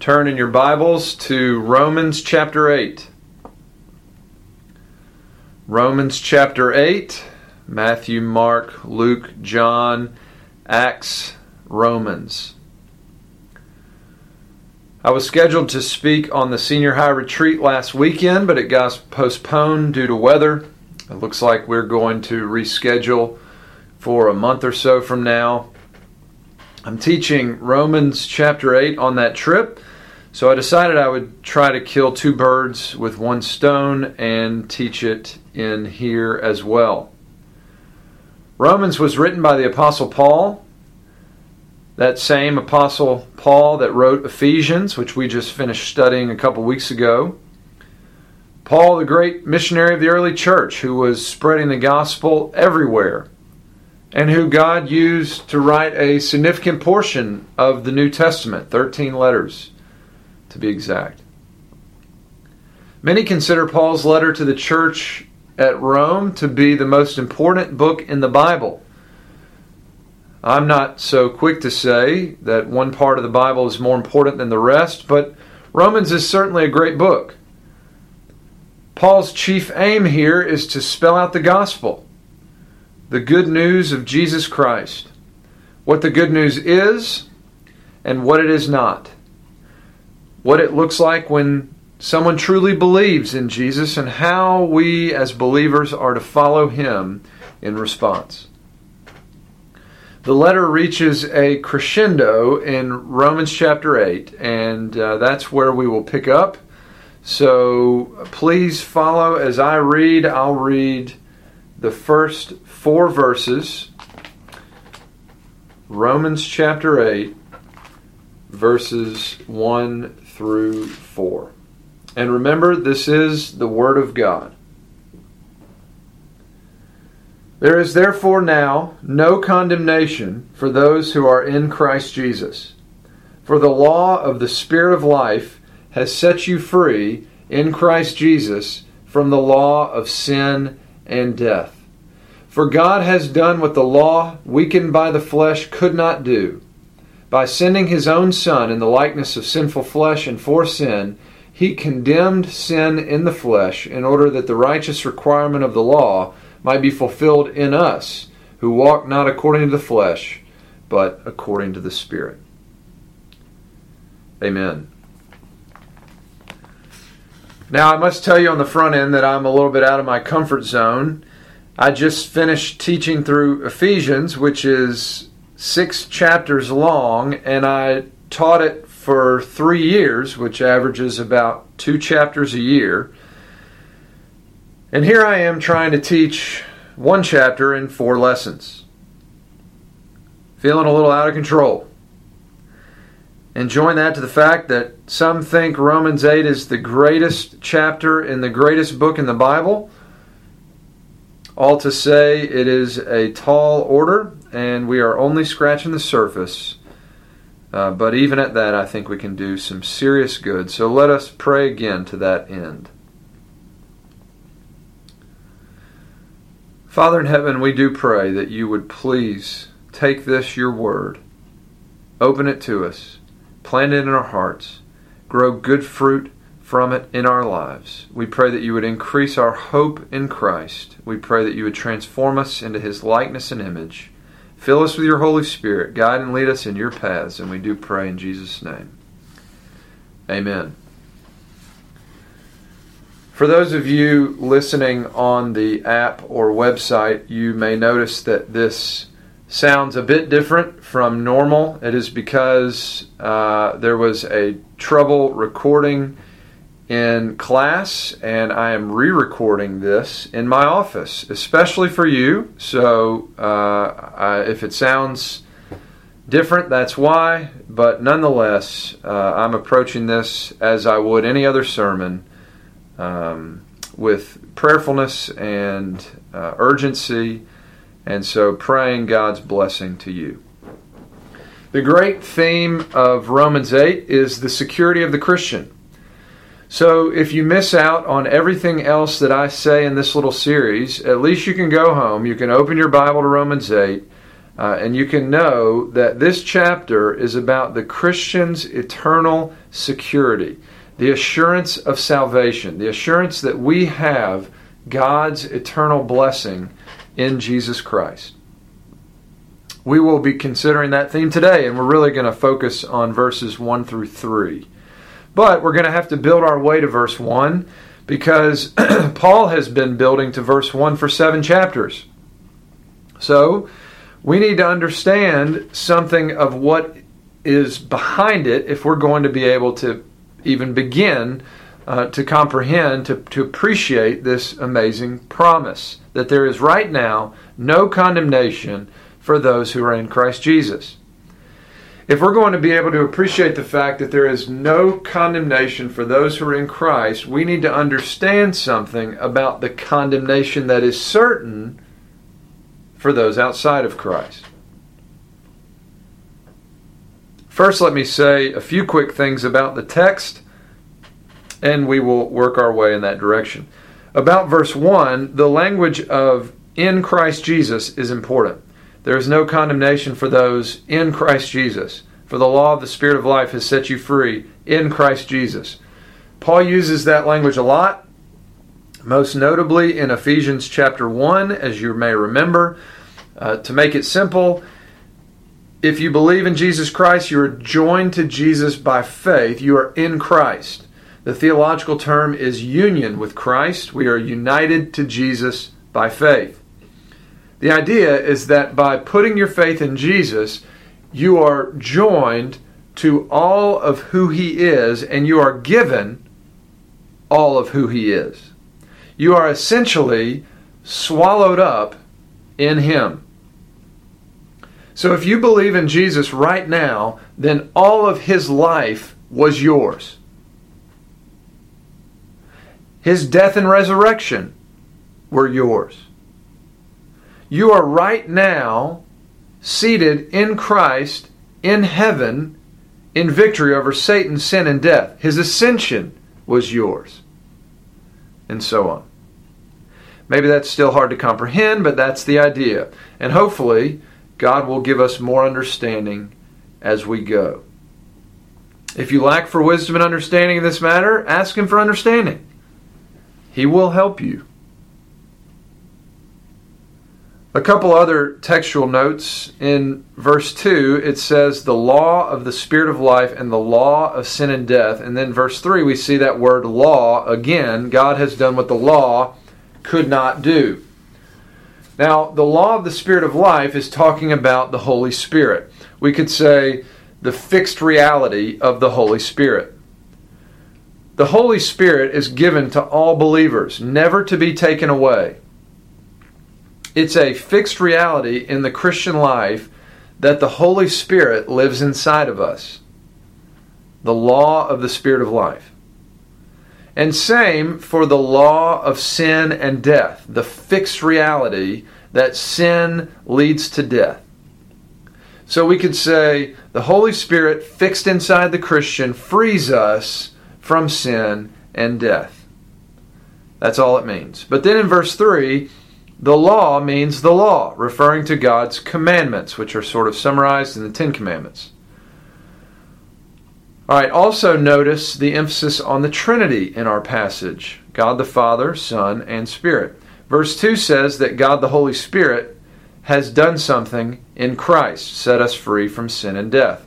Turn in your Bibles to Romans chapter 8. Romans chapter 8, Matthew, Mark, Luke, John, Acts, Romans. I was scheduled to speak on the senior high retreat last weekend, but it got postponed due to weather. It looks like we're going to reschedule for a month or so from now. I'm teaching Romans chapter 8 on that trip, so I decided I would try to kill two birds with one stone and teach it in here as well. Romans was written by the Apostle Paul, that same Apostle Paul that wrote Ephesians, which we just finished studying a couple weeks ago. Paul, the great missionary of the early church, who was spreading the gospel everywhere and who God used to write a significant portion of the New Testament, 13 letters to be exact. Many consider Paul's letter to the church at Rome to be the most important book in the Bible. I'm not so quick to say that one part of the Bible is more important than the rest, but Romans is certainly a great book. Paul's chief aim here is to spell out the gospel the good news of Jesus Christ, what the good news is and what it is not, what it looks like when someone truly believes in Jesus, and how we as believers are to follow him in response. The letter reaches a crescendo in Romans chapter 8, and uh, that's where we will pick up. So please follow as I read. I'll read the first four verses Romans chapter 8, verses 1 through 4. And remember, this is the Word of God. There is therefore now no condemnation for those who are in Christ Jesus. For the law of the Spirit of life has set you free in Christ Jesus from the law of sin and death. For God has done what the law, weakened by the flesh, could not do. By sending his own Son in the likeness of sinful flesh and for sin, he condemned sin in the flesh in order that the righteous requirement of the law might be fulfilled in us, who walk not according to the flesh, but according to the Spirit. Amen. Now, I must tell you on the front end that I'm a little bit out of my comfort zone. I just finished teaching through Ephesians, which is six chapters long, and I taught it for three years, which averages about two chapters a year. And here I am trying to teach one chapter in four lessons. Feeling a little out of control. And join that to the fact that some think Romans 8 is the greatest chapter in the greatest book in the Bible. All to say, it is a tall order, and we are only scratching the surface. Uh, but even at that, I think we can do some serious good. So let us pray again to that end. Father in heaven, we do pray that you would please take this, your word, open it to us plant it in our hearts, grow good fruit from it in our lives. We pray that you would increase our hope in Christ. We pray that you would transform us into his likeness and image. Fill us with your Holy Spirit. Guide and lead us in your paths. And we do pray in Jesus' name. Amen. For those of you listening on the app or website, you may notice that this sounds a bit different from normal. It is because uh, there was a trouble recording in class, and I am re recording this in my office, especially for you. So uh, I, if it sounds different, that's why. But nonetheless, uh, I'm approaching this as I would any other sermon um, with prayerfulness and uh, urgency and so praying God's blessing to you. The great theme of Romans 8 is the security of the Christian. So if you miss out on everything else that I say in this little series, at least you can go home, you can open your Bible to Romans 8. Uh, and you can know that this chapter is about the Christian's eternal security, the assurance of salvation, the assurance that we have God's eternal blessing in Jesus Christ. We will be considering that theme today, and we're really going to focus on verses 1 through 3. But we're going to have to build our way to verse 1 because Paul has been building to verse 1 for seven chapters. So, we need to understand something of what is behind it if we're going to be able to even begin uh, to comprehend, to, to appreciate this amazing promise that there is right now no condemnation for those who are in Christ Jesus. If we're going to be able to appreciate the fact that there is no condemnation for those who are in Christ, we need to understand something about the condemnation that is certain for those outside of Christ. First, let me say a few quick things about the text, and we will work our way in that direction. About verse 1, the language of in Christ Jesus is important. There is no condemnation for those in Christ Jesus, for the law of the Spirit of life has set you free in Christ Jesus. Paul uses that language a lot most notably in Ephesians chapter 1, as you may remember. Uh, to make it simple, if you believe in Jesus Christ, you are joined to Jesus by faith. You are in Christ. The theological term is union with Christ. We are united to Jesus by faith. The idea is that by putting your faith in Jesus, you are joined to all of who He is, and you are given all of who He is you are essentially swallowed up in Him. So if you believe in Jesus right now, then all of His life was yours. His death and resurrection were yours. You are right now seated in Christ in heaven in victory over Satan, sin, and death. His ascension was yours. And so on. Maybe that's still hard to comprehend, but that's the idea. And hopefully, God will give us more understanding as we go. If you lack for wisdom and understanding in this matter, ask Him for understanding. He will help you. A couple other textual notes. In verse 2, it says, the law of the Spirit of life and the law of sin and death. And then verse 3, we see that word law again. God has done what the law could not do. Now, the law of the Spirit of life is talking about the Holy Spirit. We could say the fixed reality of the Holy Spirit. The Holy Spirit is given to all believers, never to be taken away. It's a fixed reality in the Christian life that the Holy Spirit lives inside of us. The law of the Spirit of life. And same for the law of sin and death, the fixed reality that sin leads to death. So we could say the Holy Spirit fixed inside the Christian frees us from sin and death. That's all it means. But then in verse 3, the law means the law, referring to God's commandments, which are sort of summarized in the Ten Commandments. All right, also notice the emphasis on the Trinity in our passage God the Father, Son, and Spirit. Verse 2 says that God the Holy Spirit has done something in Christ, set us free from sin and death.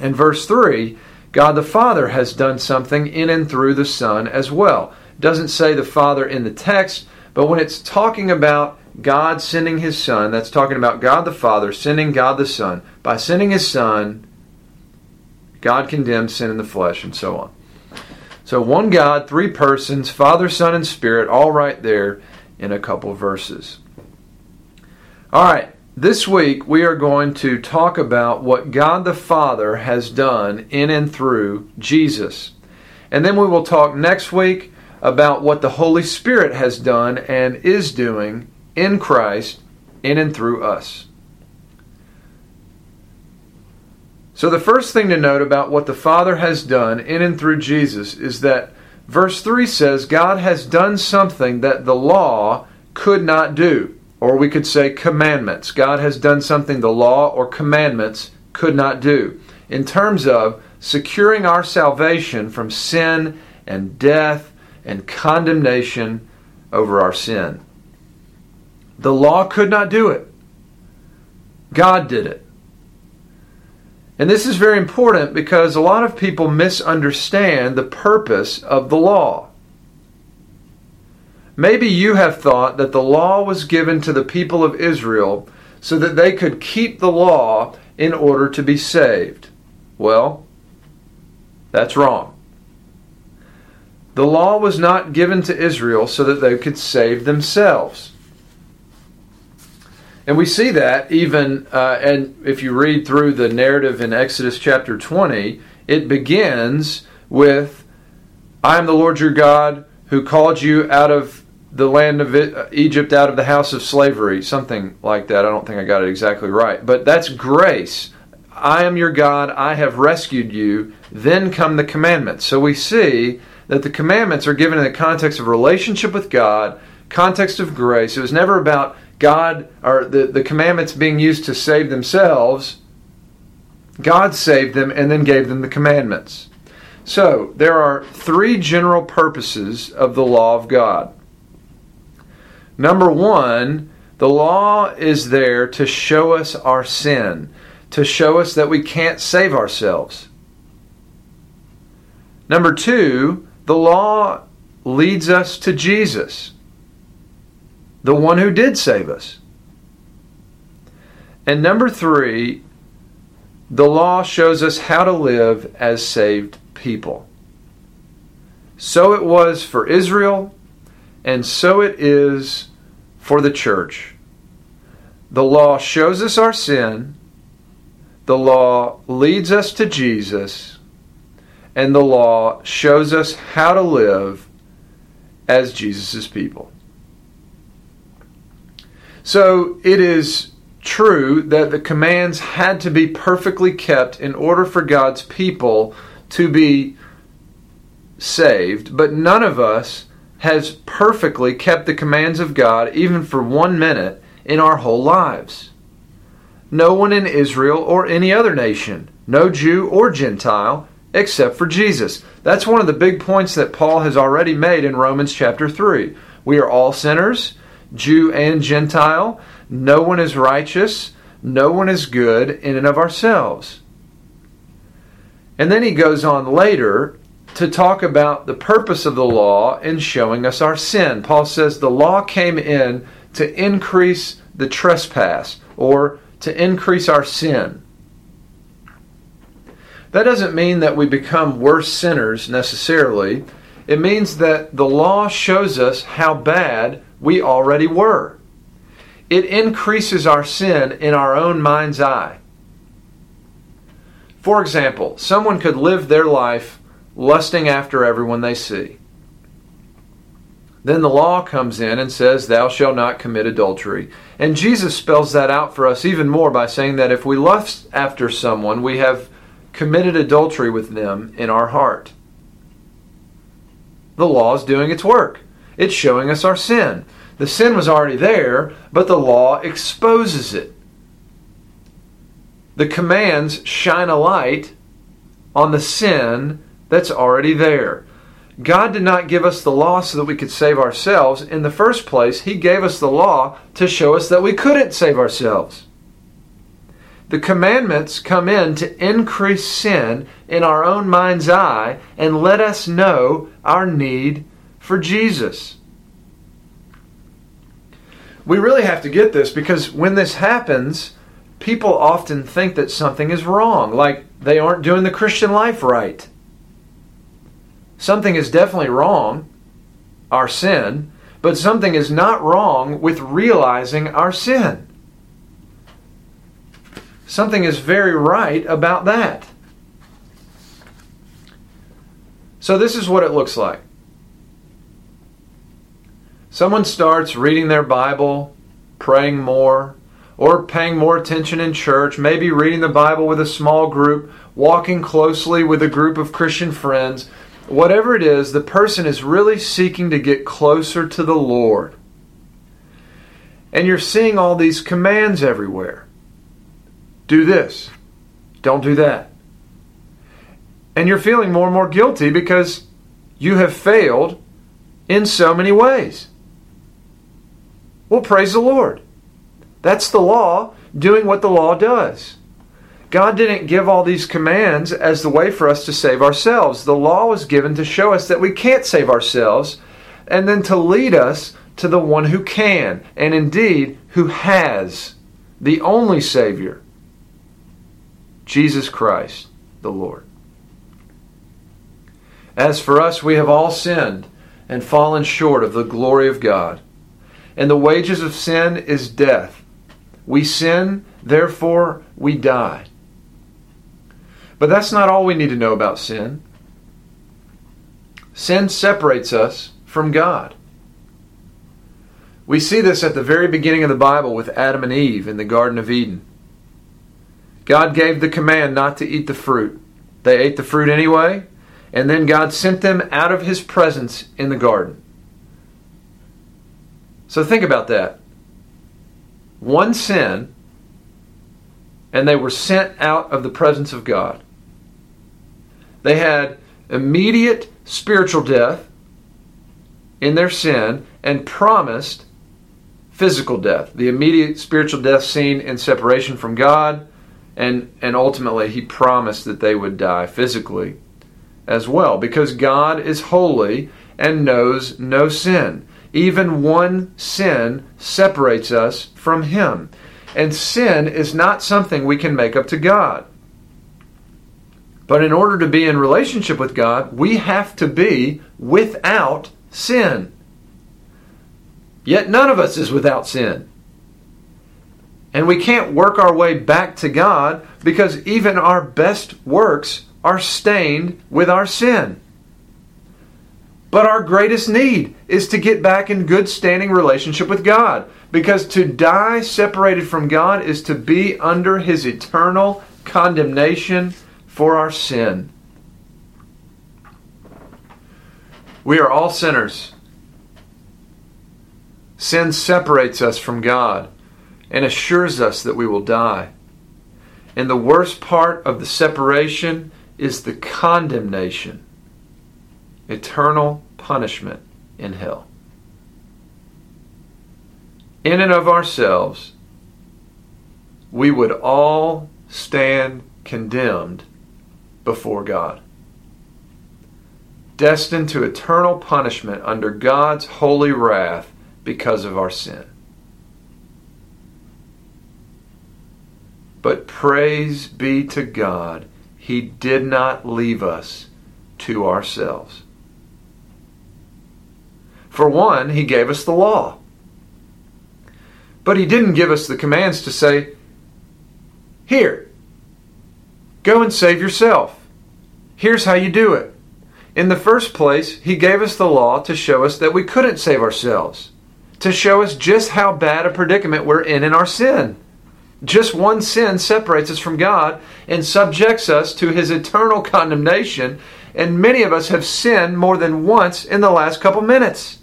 In verse 3, God the Father has done something in and through the Son as well. Doesn't say the Father in the text, but when it's talking about God sending his Son, that's talking about God the Father sending God the Son. By sending his Son, God condemns sin in the flesh, and so on. So, one God, three persons, Father, Son, and Spirit, all right there in a couple verses. All right, this week we are going to talk about what God the Father has done in and through Jesus. And then we will talk next week about what the Holy Spirit has done and is doing in Christ in and through us. So, the first thing to note about what the Father has done in and through Jesus is that verse 3 says God has done something that the law could not do. or we could say commandments. God has done something the law or commandments could not do in terms of securing our salvation from sin and death and condemnation over our sin. The law could not do it. God did it. And this is very important because a lot of people misunderstand the purpose of the law. Maybe you have thought that the law was given to the people of Israel so that they could keep the law in order to be saved. Well, that's wrong. The law was not given to Israel so that they could save themselves. And we see that even, uh, and if you read through the narrative in Exodus chapter 20, it begins with, I am the Lord your God who called you out of the land of Egypt, out of the house of slavery, something like that. I don't think I got it exactly right. But that's grace. I am your God, I have rescued you. Then come the commandments. So we see that the commandments are given in the context of relationship with God, context of grace. It was never about God or the, the commandments being used to save themselves. God saved them and then gave them the commandments. So, there are three general purposes of the law of God. Number one, the law is there to show us our sin to show us that we can't save ourselves. Number two, the law leads us to Jesus, the one who did save us. And number three, the law shows us how to live as saved people. So it was for Israel, and so it is for the church. The law shows us our sin the law leads us to Jesus, and the law shows us how to live as Jesus' people. So it is true that the commands had to be perfectly kept in order for God's people to be saved, but none of us has perfectly kept the commands of God even for one minute in our whole lives no one in Israel or any other nation, no Jew or Gentile, except for Jesus. That's one of the big points that Paul has already made in Romans chapter 3. We are all sinners, Jew and Gentile. No one is righteous, no one is good in and of ourselves. And then he goes on later to talk about the purpose of the law in showing us our sin. Paul says the law came in to increase the trespass or to increase our sin. That doesn't mean that we become worse sinners necessarily. It means that the law shows us how bad we already were. It increases our sin in our own mind's eye. For example, someone could live their life lusting after everyone they see. Then the law comes in and says, Thou shalt not commit adultery. And Jesus spells that out for us even more by saying that if we lust after someone, we have committed adultery with them in our heart. The law is doing its work, it's showing us our sin. The sin was already there, but the law exposes it. The commands shine a light on the sin that's already there. God did not give us the law so that we could save ourselves. In the first place, He gave us the law to show us that we couldn't save ourselves. The commandments come in to increase sin in our own mind's eye and let us know our need for Jesus. We really have to get this because when this happens, people often think that something is wrong, like they aren't doing the Christian life right something is definitely wrong, our sin, but something is not wrong with realizing our sin. Something is very right about that. So, this is what it looks like. Someone starts reading their Bible, praying more, or paying more attention in church, maybe reading the Bible with a small group, walking closely with a group of Christian friends, whatever it is, the person is really seeking to get closer to the Lord. and you're seeing all these commands everywhere. Do this. Don't do that. And you're feeling more and more guilty because you have failed in so many ways. Well, praise the Lord. That's the law doing what the law does. God didn't give all these commands as the way for us to save ourselves. The law was given to show us that we can't save ourselves and then to lead us to the one who can, and indeed who has, the only Savior, Jesus Christ the Lord. As for us, we have all sinned and fallen short of the glory of God. And the wages of sin is death. We sin, therefore we die. But that's not all we need to know about sin. Sin separates us from God. We see this at the very beginning of the Bible with Adam and Eve in the Garden of Eden. God gave the command not to eat the fruit. They ate the fruit anyway, and then God sent them out of his presence in the garden. So think about that. One sin, and they were sent out of the presence of God. They had immediate spiritual death in their sin and promised physical death, the immediate spiritual death seen in separation from God, and, and ultimately he promised that they would die physically as well, because God is holy and knows no sin. Even one sin separates us from him. And sin is not something we can make up to God. But in order to be in relationship with God, we have to be without sin. Yet none of us is without sin. And we can't work our way back to God because even our best works are stained with our sin. But our greatest need is to get back in good standing relationship with God. Because to die separated from God is to be under His eternal condemnation for our sin. We are all sinners. Sin separates us from God and assures us that we will die. And the worst part of the separation is the condemnation, eternal punishment in hell. In and of ourselves, we would all stand condemned before God, destined to eternal punishment under God's holy wrath because of our sin. But praise be to God, He did not leave us to ourselves. For one, He gave us the law. But He didn't give us the commands to say, Here, go and save yourself. Here's how you do it. In the first place, He gave us the law to show us that we couldn't save ourselves to show us just how bad a predicament we're in in our sin. Just one sin separates us from God and subjects us to his eternal condemnation, and many of us have sinned more than once in the last couple minutes.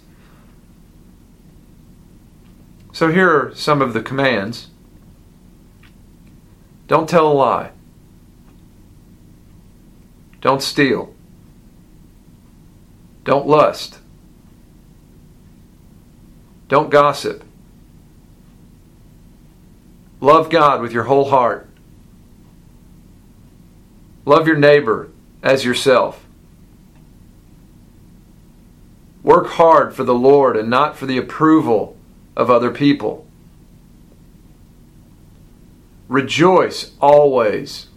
So here are some of the commands. Don't tell a lie. Don't steal. Don't lust. Don't gossip. Love God with your whole heart. Love your neighbor as yourself. Work hard for the Lord and not for the approval of other people. Rejoice always.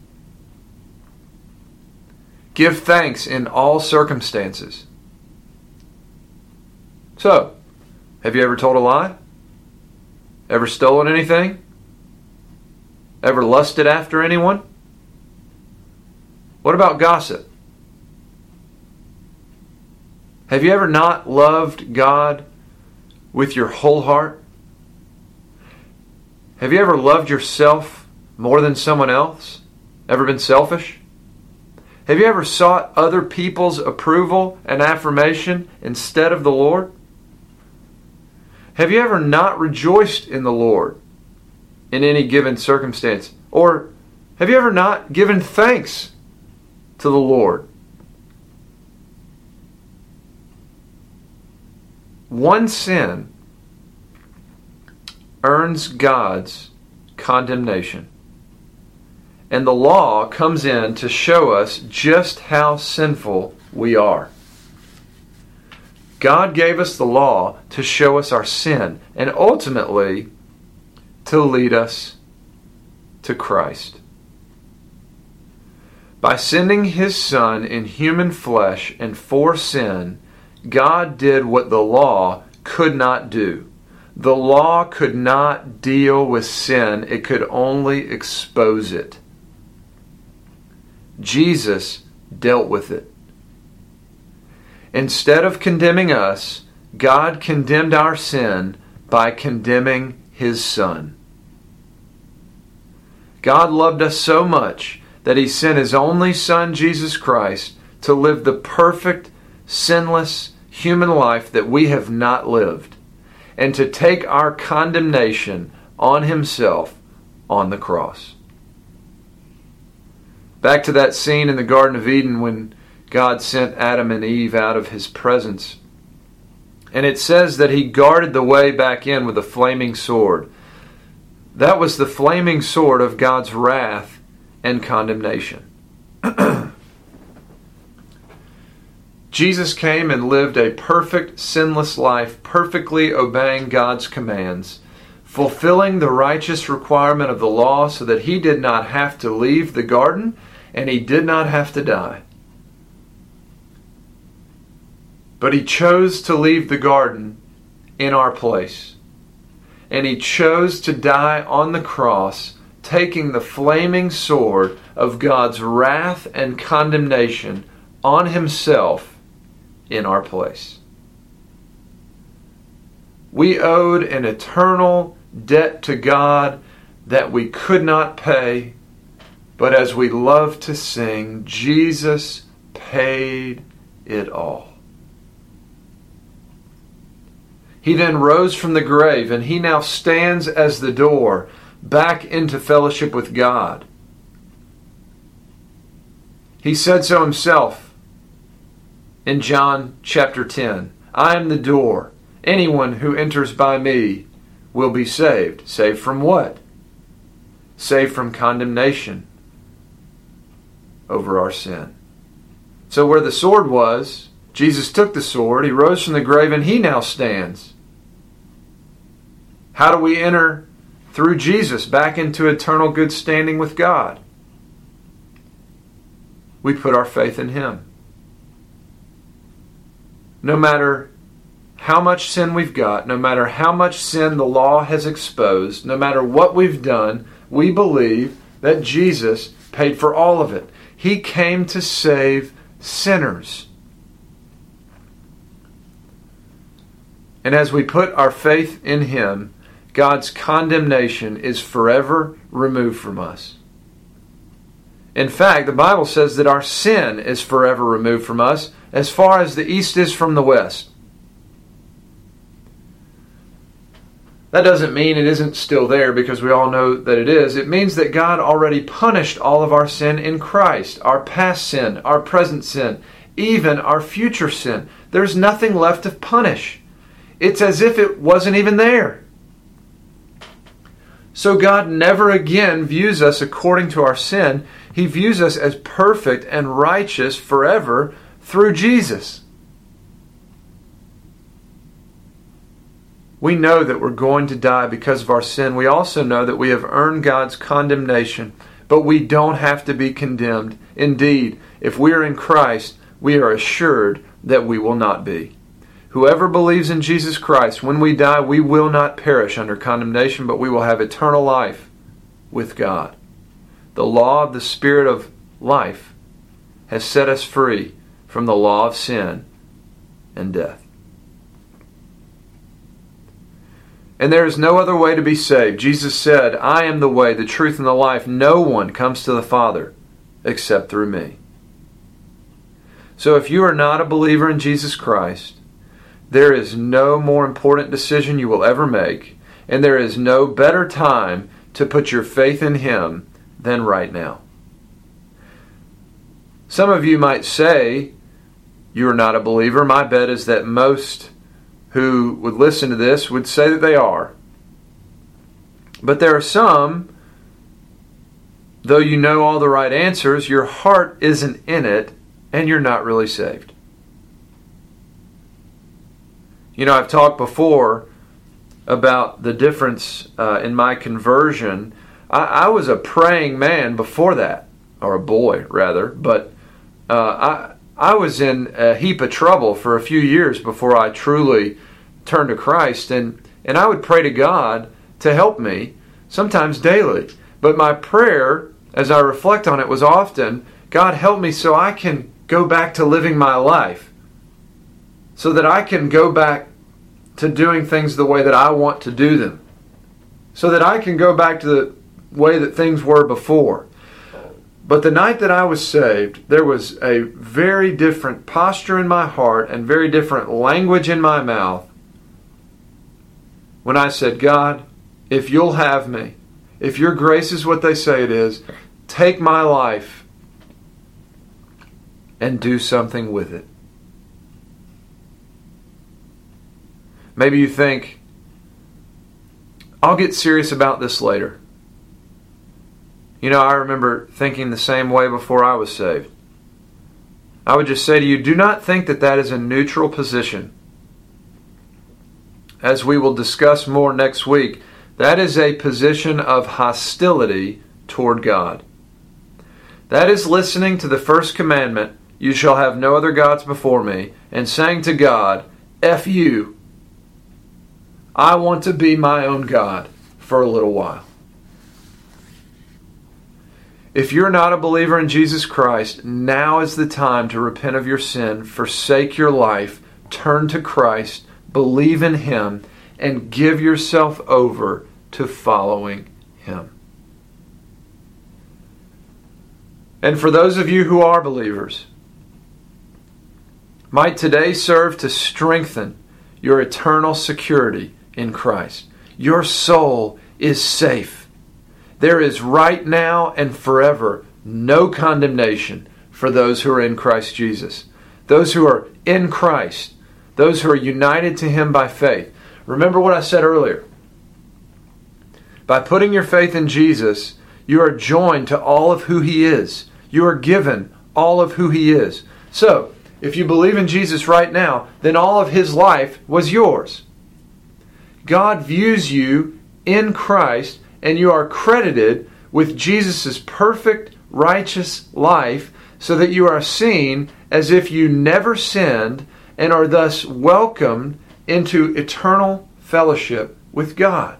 Give thanks in all circumstances. So, have you ever told a lie? Ever stolen anything? Ever lusted after anyone? What about gossip? Have you ever not loved God with your whole heart? Have you ever loved yourself more than someone else? Ever been selfish? Have you ever sought other people's approval and affirmation instead of the Lord? Have you ever not rejoiced in the Lord in any given circumstance? Or have you ever not given thanks to the Lord? One sin earns God's condemnation. And the law comes in to show us just how sinful we are. God gave us the law to show us our sin and ultimately to lead us to Christ. By sending his Son in human flesh and for sin, God did what the law could not do. The law could not deal with sin, it could only expose it. Jesus dealt with it. Instead of condemning us, God condemned our sin by condemning his Son. God loved us so much that he sent his only Son, Jesus Christ, to live the perfect, sinless human life that we have not lived, and to take our condemnation on himself on the cross. Back to that scene in the Garden of Eden when God sent Adam and Eve out of his presence. And it says that he guarded the way back in with a flaming sword. That was the flaming sword of God's wrath and condemnation. Jesus came and lived a perfect, sinless life, perfectly obeying God's commands, fulfilling the righteous requirement of the law so that he did not have to leave the garden and he did not have to die. But he chose to leave the garden in our place. And he chose to die on the cross, taking the flaming sword of God's wrath and condemnation on himself in our place. We owed an eternal debt to God that we could not pay, but as we love to sing, Jesus paid it all. He then rose from the grave, and he now stands as the door back into fellowship with God. He said so himself in John chapter 10 I am the door. Anyone who enters by me will be saved. Saved from what? Saved from condemnation over our sin. So, where the sword was, Jesus took the sword, he rose from the grave, and he now stands. How do we enter through Jesus back into eternal good standing with God? We put our faith in him. No matter how much sin we've got, no matter how much sin the law has exposed, no matter what we've done, we believe that Jesus paid for all of it. He came to save sinners. And as we put our faith in Him, God's condemnation is forever removed from us. In fact, the Bible says that our sin is forever removed from us as far as the east is from the west. That doesn't mean it isn't still there because we all know that it is. It means that God already punished all of our sin in Christ our past sin, our present sin, even our future sin. There's nothing left to punish. It's as if it wasn't even there. So God never again views us according to our sin. He views us as perfect and righteous forever through Jesus. We know that we're going to die because of our sin. We also know that we have earned God's condemnation, but we don't have to be condemned. Indeed, if we are in Christ, we are assured that we will not be. Whoever believes in Jesus Christ, when we die, we will not perish under condemnation, but we will have eternal life with God. The law of the Spirit of life has set us free from the law of sin and death. And there is no other way to be saved. Jesus said, I am the way, the truth, and the life. No one comes to the Father except through me. So if you are not a believer in Jesus Christ, There is no more important decision you will ever make, and there is no better time to put your faith in Him than right now. Some of you might say you are not a believer. My bet is that most who would listen to this would say that they are. But there are some, though you know all the right answers, your heart isn't in it and you're not really saved. You know, I've talked before about the difference uh, in my conversion. I, I, was a praying man before that, or a boy rather, but uh, I I was in a heap of trouble for a few years before I truly turned to Christ, and and I would pray to God to help me, sometimes daily. But my prayer, as I reflect on it, was often, God help me so I can go back to living my life, so that I can go back to doing things the way that I want to do them, so that I can go back to the way that things were before. But the night that I was saved, there was a very different posture in my heart and very different language in my mouth when I said, God, if you'll have me, if your grace is what they say it is, take my life and do something with it. Maybe you think, I'll get serious about this later. You know, I remember thinking the same way before I was saved. I would just say to you, do not think that that is a neutral position. As we will discuss more next week, that is a position of hostility toward God. That is listening to the first commandment, you shall have no other gods before me, and saying to God, F you, I want to be my own God for a little while. If you're not a believer in Jesus Christ, now is the time to repent of your sin, forsake your life, turn to Christ, believe in Him, and give yourself over to following Him. And for those of you who are believers, might today serve to strengthen your eternal security in Christ. Your soul is safe. There is right now and forever no condemnation for those who are in Christ Jesus. Those who are in Christ, those who are united to Him by faith. Remember what I said earlier. By putting your faith in Jesus, you are joined to all of who He is. You are given all of who He is. So, if you believe in Jesus right now, then all of His life was yours. God views you in Christ and you are credited with Jesus' perfect, righteous life so that you are seen as if you never sinned and are thus welcomed into eternal fellowship with God.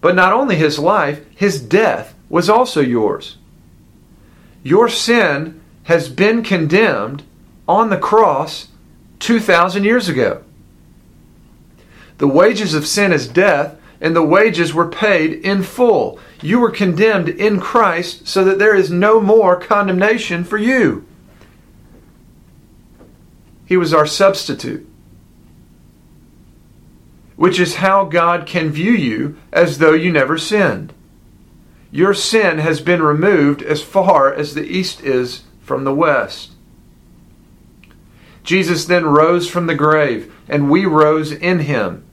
But not only his life, his death was also yours. Your sin has been condemned on the cross 2,000 years ago. The wages of sin is death, and the wages were paid in full. You were condemned in Christ so that there is no more condemnation for you. He was our substitute, which is how God can view you as though you never sinned. Your sin has been removed as far as the east is from the west. Jesus then rose from the grave, and we rose in him.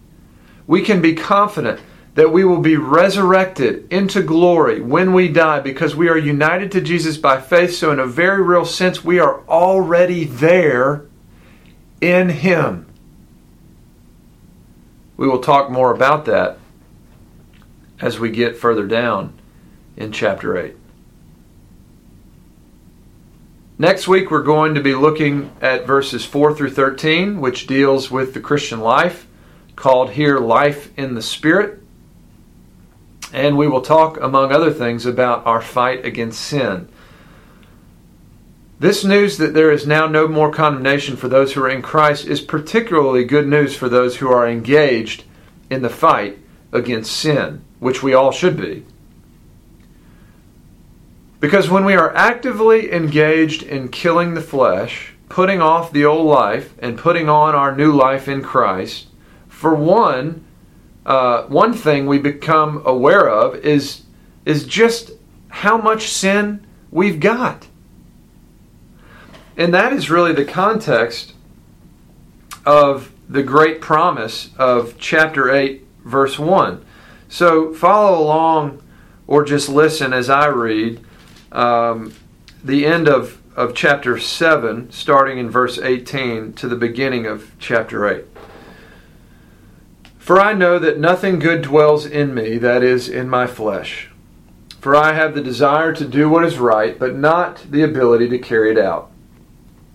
We can be confident that we will be resurrected into glory when we die because we are united to Jesus by faith. So, in a very real sense, we are already there in Him. We will talk more about that as we get further down in chapter 8. Next week, we're going to be looking at verses 4 through 13, which deals with the Christian life, called here Life in the Spirit. And we will talk, among other things, about our fight against sin. This news that there is now no more condemnation for those who are in Christ is particularly good news for those who are engaged in the fight against sin, which we all should be. Because when we are actively engaged in killing the flesh, putting off the old life and putting on our new life in Christ, for one, uh, one thing we become aware of is is just how much sin we've got, and that is really the context of the great promise of chapter eight, verse one. So follow along, or just listen as I read um, the end of of chapter 7, starting in verse 18 to the beginning of chapter 8. For I know that nothing good dwells in me, that is, in my flesh. For I have the desire to do what is right, but not the ability to carry it out.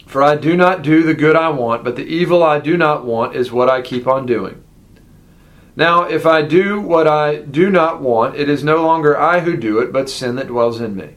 For I do not do the good I want, but the evil I do not want is what I keep on doing. Now, if I do what I do not want, it is no longer I who do it, but sin that dwells in me.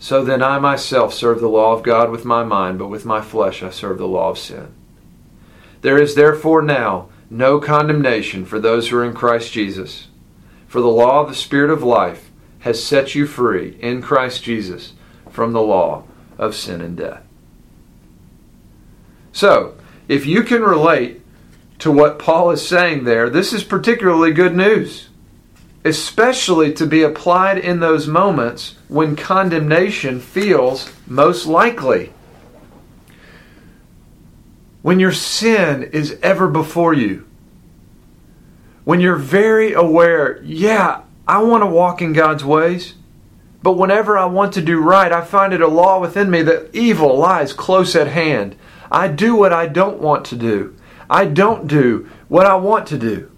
So then I myself serve the law of God with my mind, but with my flesh I serve the law of sin. There is therefore now no condemnation for those who are in Christ Jesus. For the law of the Spirit of life has set you free in Christ Jesus from the law of sin and death. So, if you can relate to what Paul is saying there, this is particularly good news especially to be applied in those moments when condemnation feels most likely. When your sin is ever before you, when you're very aware, yeah, I want to walk in God's ways, but whenever I want to do right, I find it a law within me that evil lies close at hand. I do what I don't want to do. I don't do what I want to do.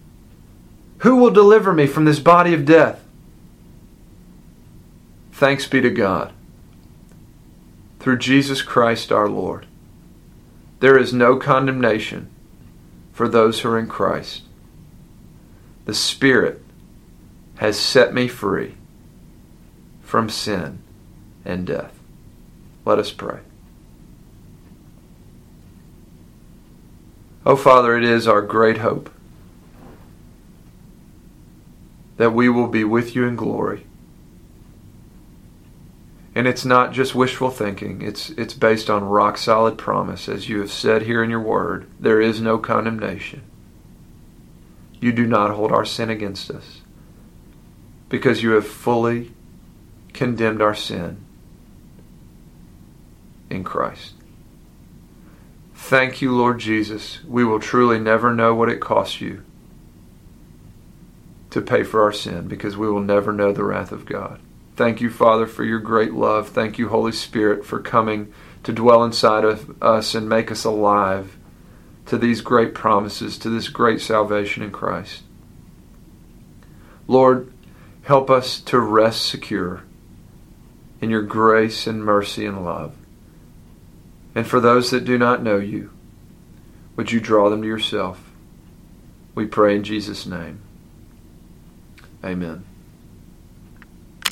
Who will deliver me from this body of death? Thanks be to God. Through Jesus Christ our Lord. There is no condemnation for those who are in Christ. The Spirit has set me free from sin and death. Let us pray. Oh, Father, it is our great hope that we will be with you in glory. And it's not just wishful thinking. It's it's based on rock solid promise as you have said here in your word. There is no condemnation. You do not hold our sin against us because you have fully condemned our sin in Christ. Thank you, Lord Jesus. We will truly never know what it costs you to pay for our sin because we will never know the wrath of God. Thank you, Father, for your great love. Thank you, Holy Spirit, for coming to dwell inside of us and make us alive to these great promises, to this great salvation in Christ. Lord, help us to rest secure in your grace and mercy and love. And for those that do not know you, would you draw them to yourself? We pray in Jesus' name. Amen.